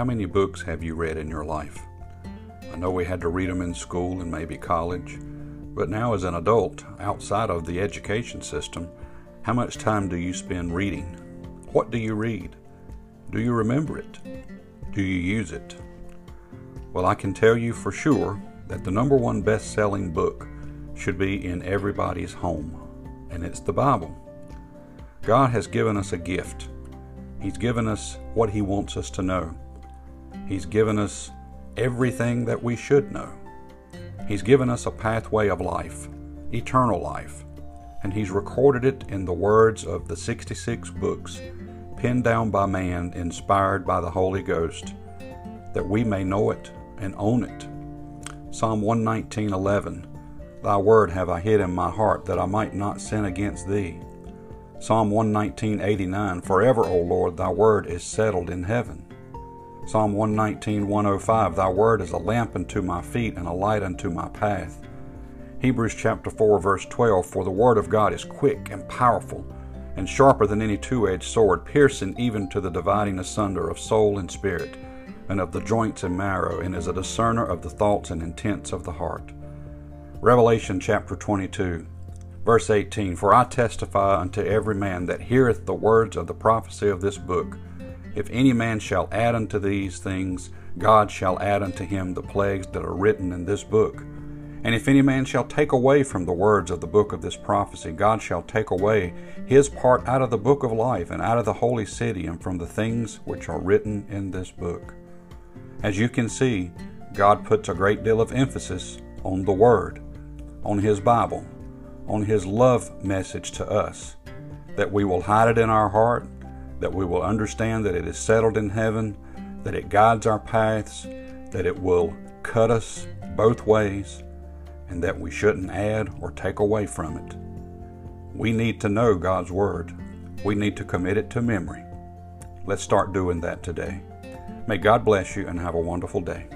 How many books have you read in your life? I know we had to read them in school and maybe college, but now as an adult, outside of the education system, how much time do you spend reading? What do you read? Do you remember it? Do you use it? Well, I can tell you for sure that the number one best selling book should be in everybody's home, and it's the Bible. God has given us a gift. He's given us what He wants us to know. He's given us everything that we should know. He's given us a pathway of life, eternal life, and He's recorded it in the words of the 66 books penned down by man, inspired by the Holy Ghost, that we may know it and own it. Psalm 119:11 Thy word have I hid in my heart that I might not sin against thee. Psalm 119:89 Forever, O Lord, thy word is settled in heaven. Psalm 119:105 Thy word is a lamp unto my feet and a light unto my path. Hebrews chapter 4 verse 12 For the word of God is quick and powerful and sharper than any two-edged sword, piercing even to the dividing asunder of soul and spirit, and of the joints and marrow, and is a discerner of the thoughts and intents of the heart. Revelation chapter 22, verse 18 For I testify unto every man that heareth the words of the prophecy of this book, if any man shall add unto these things, God shall add unto him the plagues that are written in this book. And if any man shall take away from the words of the book of this prophecy, God shall take away his part out of the book of life and out of the holy city and from the things which are written in this book. As you can see, God puts a great deal of emphasis on the Word on His Bible, on His love message to us, that we will hide it in our heart, that we will understand that it is settled in heaven, that it guides our paths, that it will cut us both ways, and that we shouldn't add or take away from it. We need to know God's Word. We need to commit it to memory. Let's start doing that today. May God bless you and have a wonderful day.